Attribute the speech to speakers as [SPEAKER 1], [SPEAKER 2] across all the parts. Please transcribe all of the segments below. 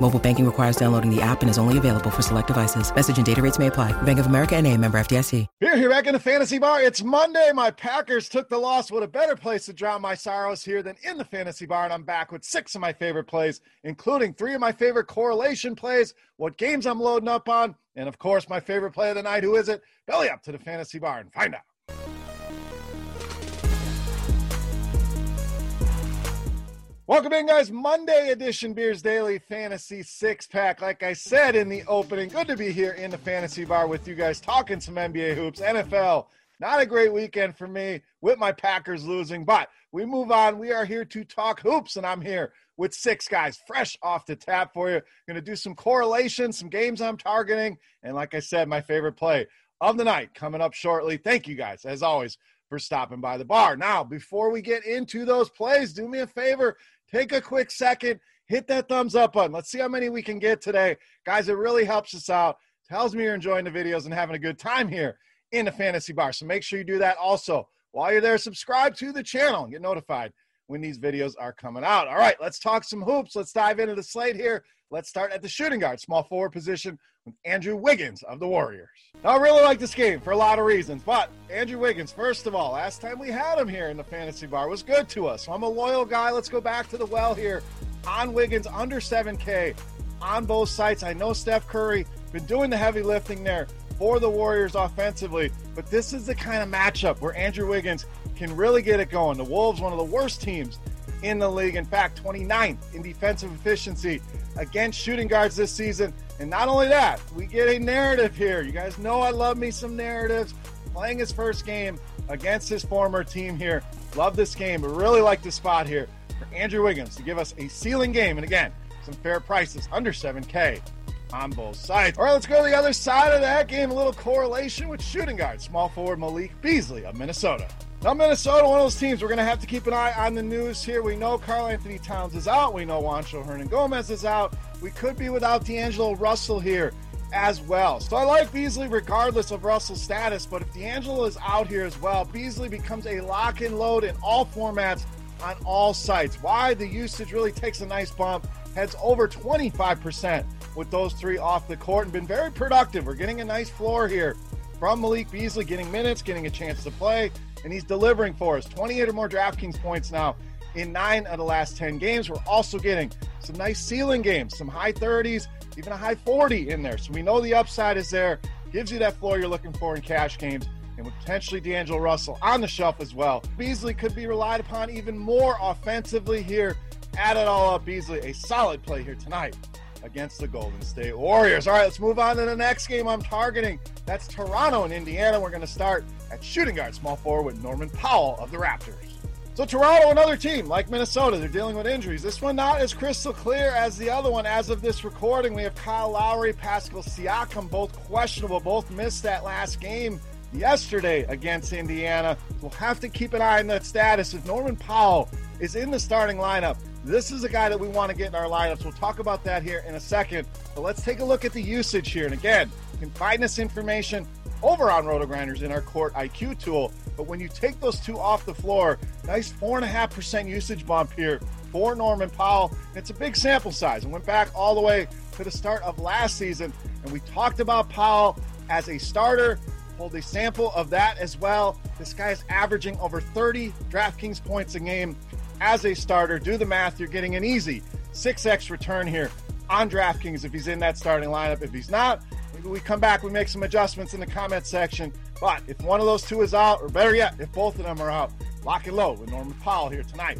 [SPEAKER 1] Mobile banking requires downloading the app and is only available for select devices. Message and data rates may apply. Bank of America and a member FDIC.
[SPEAKER 2] Here, here back in the fantasy bar. It's Monday. My Packers took the loss. What a better place to drown my sorrows here than in the fantasy bar. And I'm back with six of my favorite plays, including three of my favorite correlation plays, what games I'm loading up on, and of course, my favorite play of the night. Who is it? Belly up to the fantasy bar and find out. Welcome in, guys. Monday edition Beers Daily Fantasy Six Pack. Like I said in the opening, good to be here in the fantasy bar with you guys talking some NBA hoops, NFL. Not a great weekend for me with my Packers losing, but we move on. We are here to talk hoops, and I'm here with six guys fresh off the tap for you. Going to do some correlation, some games I'm targeting, and like I said, my favorite play of the night coming up shortly. Thank you guys, as always, for stopping by the bar. Now, before we get into those plays, do me a favor take a quick second, hit that thumbs up button. Let's see how many we can get today. Guys, it really helps us out. Tells me you're enjoying the videos and having a good time here in the fantasy bar. So make sure you do that also. While you're there, subscribe to the channel and get notified when these videos are coming out. All right, let's talk some hoops. Let's dive into the slate here. Let's start at the shooting guard, small forward position with Andrew Wiggins of the Warriors. I really like this game for a lot of reasons, but Andrew Wiggins, first of all, last time we had him here in the fantasy bar was good to us. So I'm a loyal guy. Let's go back to the well here on Wiggins under 7K on both sites. I know Steph Curry been doing the heavy lifting there for the Warriors offensively, but this is the kind of matchup where Andrew Wiggins can really get it going. The Wolves, one of the worst teams in the league. In fact, 29th in defensive efficiency against shooting guards this season. And not only that, we get a narrative here. You guys know I love me some narratives. Playing his first game against his former team here. Love this game, but really like the spot here for Andrew Wiggins to give us a ceiling game. And again, some fair prices under 7K on both sides. All right, let's go to the other side of that game. A little correlation with shooting guard, small forward Malik Beasley of Minnesota. Now, Minnesota, one of those teams we're going to have to keep an eye on the news here. We know Karl-Anthony Towns is out. We know Juancho Hernangomez is out. We could be without D'Angelo Russell here as well. So I like Beasley regardless of Russell's status, but if D'Angelo is out here as well, Beasley becomes a lock and load in all formats on all sites. Why? The usage really takes a nice bump, heads over 25% with those three off the court and been very productive. We're getting a nice floor here from Malik Beasley, getting minutes, getting a chance to play and he's delivering for us 28 or more DraftKings points now in nine of the last 10 games. We're also getting some nice ceiling games, some high 30s, even a high 40 in there. So we know the upside is there, gives you that floor you're looking for in cash games. And with potentially D'Angelo Russell on the shelf as well. Beasley could be relied upon even more offensively here. Add it all up, Beasley, a solid play here tonight against the Golden State Warriors. All right, let's move on to the next game I'm targeting. That's Toronto and Indiana. We're going to start at shooting guard, small forward with Norman Powell of the Raptors. So Toronto, another team like Minnesota, they're dealing with injuries. This one not as crystal clear as the other one. As of this recording, we have Kyle Lowry, Pascal Siakam, both questionable, both missed that last game yesterday against Indiana. We'll have to keep an eye on that status. If Norman Powell is in the starting lineup. This is a guy that we want to get in our lineups. We'll talk about that here in a second. But let's take a look at the usage here. And again, you can find this information over on RotoGrinders in our Court IQ tool. But when you take those two off the floor, nice 4.5% usage bump here for Norman Powell. It's a big sample size and went back all the way to the start of last season. And we talked about Powell as a starter, pulled a sample of that as well. This guy is averaging over 30 DraftKings points a game as a starter. Do the math, you're getting an easy 6x return here on DraftKings if he's in that starting lineup. If he's not, maybe we come back, we make some adjustments in the comment section. But if one of those two is out, or better yet, if both of them are out, lock it low with Norman Powell here tonight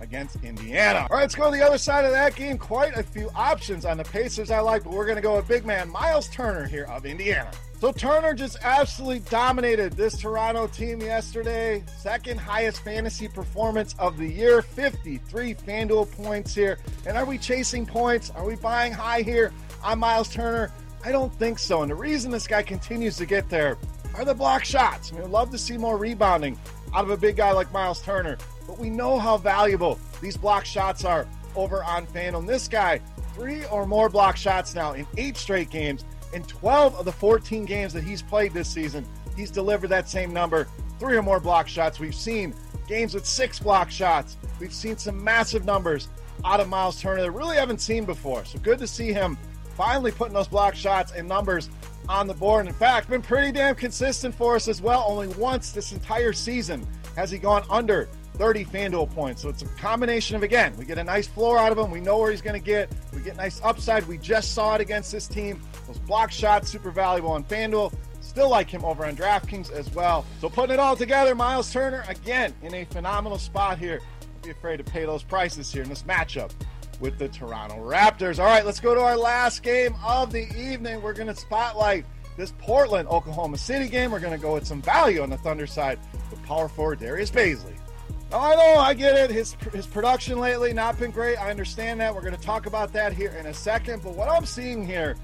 [SPEAKER 2] against Indiana. All right, let's go to the other side of that game. Quite a few options on the Pacers I like, but we're going to go with big man Miles Turner here of Indiana. So Turner just absolutely dominated this Toronto team yesterday. Second highest fantasy performance of the year, 53 FanDuel points here. And are we chasing points? Are we buying high here on Miles Turner? I don't think so. And the reason this guy continues to get there are the block shots. I mean, I'd love to see more rebounding out of a big guy like Miles Turner, but we know how valuable these block shots are over on FanDuel. And this guy, three or more block shots now in eight straight games. In 12 of the 14 games that he's played this season, he's delivered that same number, three or more block shots. We've seen games with six block shots. We've seen some massive numbers out of Miles Turner that really haven't seen before. So good to see him finally putting those block shots and numbers on the board. And In fact, been pretty damn consistent for us as well. Only once this entire season has he gone under 30 FanDuel points. So it's a combination of, again, we get a nice floor out of him. We know where he's going to get. Get nice upside. We just saw it against this team. Those block shots, super valuable on FanDuel. Still like him over on DraftKings as well. So putting it all together, Miles Turner, again, in a phenomenal spot here. Don't be afraid to pay those prices here in this matchup with the Toronto Raptors. All right, let's go to our last game of the evening. We're going to spotlight this Portland Oklahoma City game. We're going to go with some value on the Thunder side with power forward Darius Bazley. Now, I know, I get it. His his production lately not been great. I understand that. We're going to talk about that here in a second. But what I'm seeing here,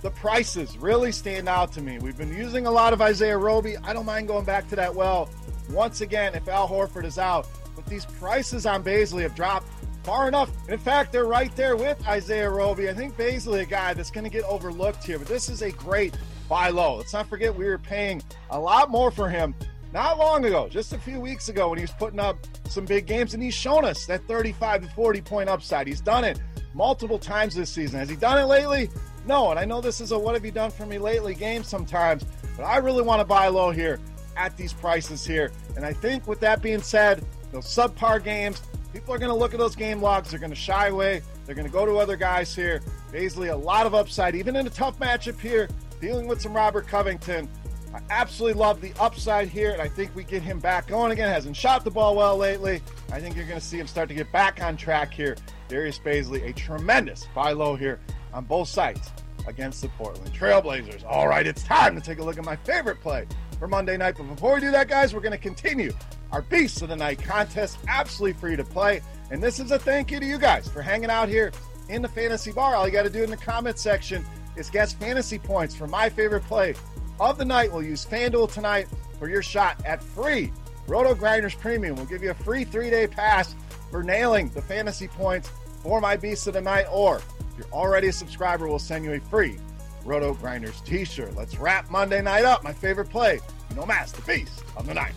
[SPEAKER 2] the prices really stand out to me. We've been using a lot of Isaiah Roby. I don't mind going back to that well once again if Al Horford is out. But these prices on Bazley have dropped far enough. In fact, they're right there with Isaiah Roby. I think Bazley, a guy that's going to get overlooked here, but this is a great buy low. Let's not forget we were paying a lot more for him not long ago, just a few weeks ago, when he was putting up some big games, and he's shown us that 35 to 40 point upside. He's done it multiple times this season. Has he done it lately? No. And I know this is a what have you done for me lately game sometimes, but I really want to buy low here at these prices here. And I think with that being said, those subpar games, people are going to look at those game logs. They're going to shy away. They're going to go to other guys here. Bazley, a lot of upside, even in a tough matchup here, dealing with some Robert Covington. I absolutely love the upside here, and I think we get him back going again. Hasn't shot the ball well lately. I think you're going to see him start to get back on track here. Darius Bazley, a tremendous buy low here on both sides against the Portland Trailblazers. All right, it's time to take a look at my favorite play for Monday night. But before we do that, guys, we're going to continue our Beasts of the Night contest, absolutely free to play. And this is a thank you to you guys for hanging out here in the fantasy bar. All you got to do in the comment section is guess fantasy points for my favorite play of the night. We'll use FanDuel tonight for your shot at free Roto Grinders Premium. We'll give you a free three day pass for nailing the fantasy points for my Beast of the Night. Or if you're already a subscriber, we'll send you a free Roto Grinders t shirt. Let's wrap Monday night up. My favorite play, no mask, the Beast of the Night.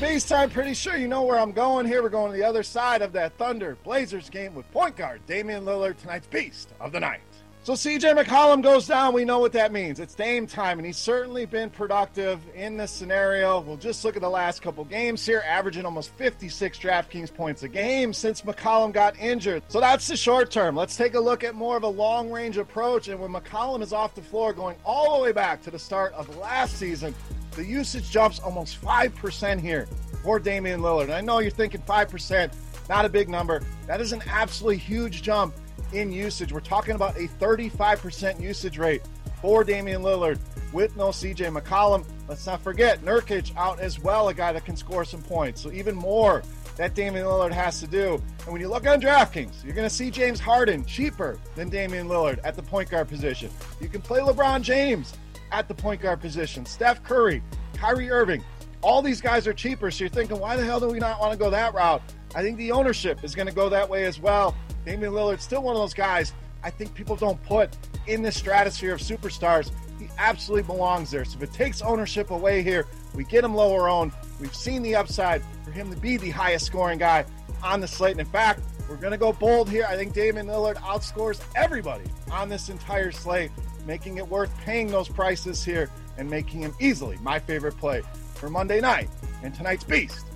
[SPEAKER 2] Right, Beast time. Pretty sure you know where I'm going here. We're going to the other side of that Thunder Blazers game with point guard Damian Lillard, tonight's Beast of the Night. So CJ McCollum goes down. We know what that means. It's Dame time, and he's certainly been productive in this scenario. We'll just look at the last couple games here, averaging almost 56 DraftKings points a game since McCollum got injured. So that's the short term. Let's take a look at more of a long range approach. And when McCollum is off the floor, going all the way back to the start of last season, the usage jumps almost 5% here for Damian Lillard. I know you're thinking 5%, not a big number. That is an absolutely huge jump in usage. We're talking about a 35% usage rate for Damian Lillard with no CJ McCollum. Let's not forget Nurkic out as well, a guy that can score some points. So even more that Damian Lillard has to do. And when you look on DraftKings, you're going to see James Harden cheaper than Damian Lillard at the point guard position. You can play LeBron James at the point guard position. Steph Curry Kyrie Irving. All these guys are cheaper, so you're thinking, why the hell do we not want to go that route? I think the ownership is going to go that way as well. Damian Lillard's still one of those guys I think people don't put in the stratosphere of superstars. He absolutely belongs there. So if it takes ownership away here, we get him lower owned. We've seen the upside for him to be the highest scoring guy on the slate. And in fact, we're going to go bold here. I think Damian Lillard outscores everybody on this entire slate, making it worth paying those prices here and making him easily my favorite play for Monday night and tonight's beast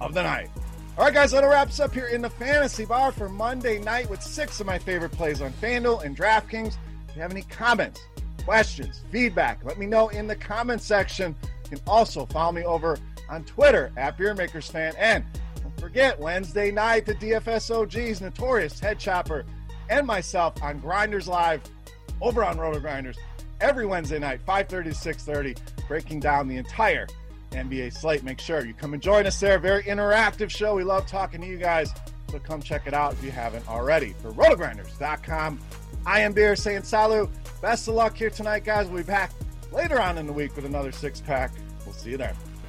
[SPEAKER 2] of the night. All right, guys, that wraps up here in the fantasy bar for Monday night with six of my favorite plays on FanDuel and DraftKings. If you have any comments, questions, feedback, let me know in the comment section. You can also follow me over on Twitter at BeerMakersFan. And forget, Wednesday night, the DFSOG's Notorious Head Chopper and myself on Grinders Live over on Roto Grinders every Wednesday night, 5.30 to 6.30, breaking down the entire – NBA slate. Make sure you come and join us there. Very interactive show. We love talking to you guys. So come check it out if you haven't already. For rotogrinders.com, I am Beer saying salut. Best of luck here tonight, guys. We'll be back later on in the week with another six pack. We'll see you there.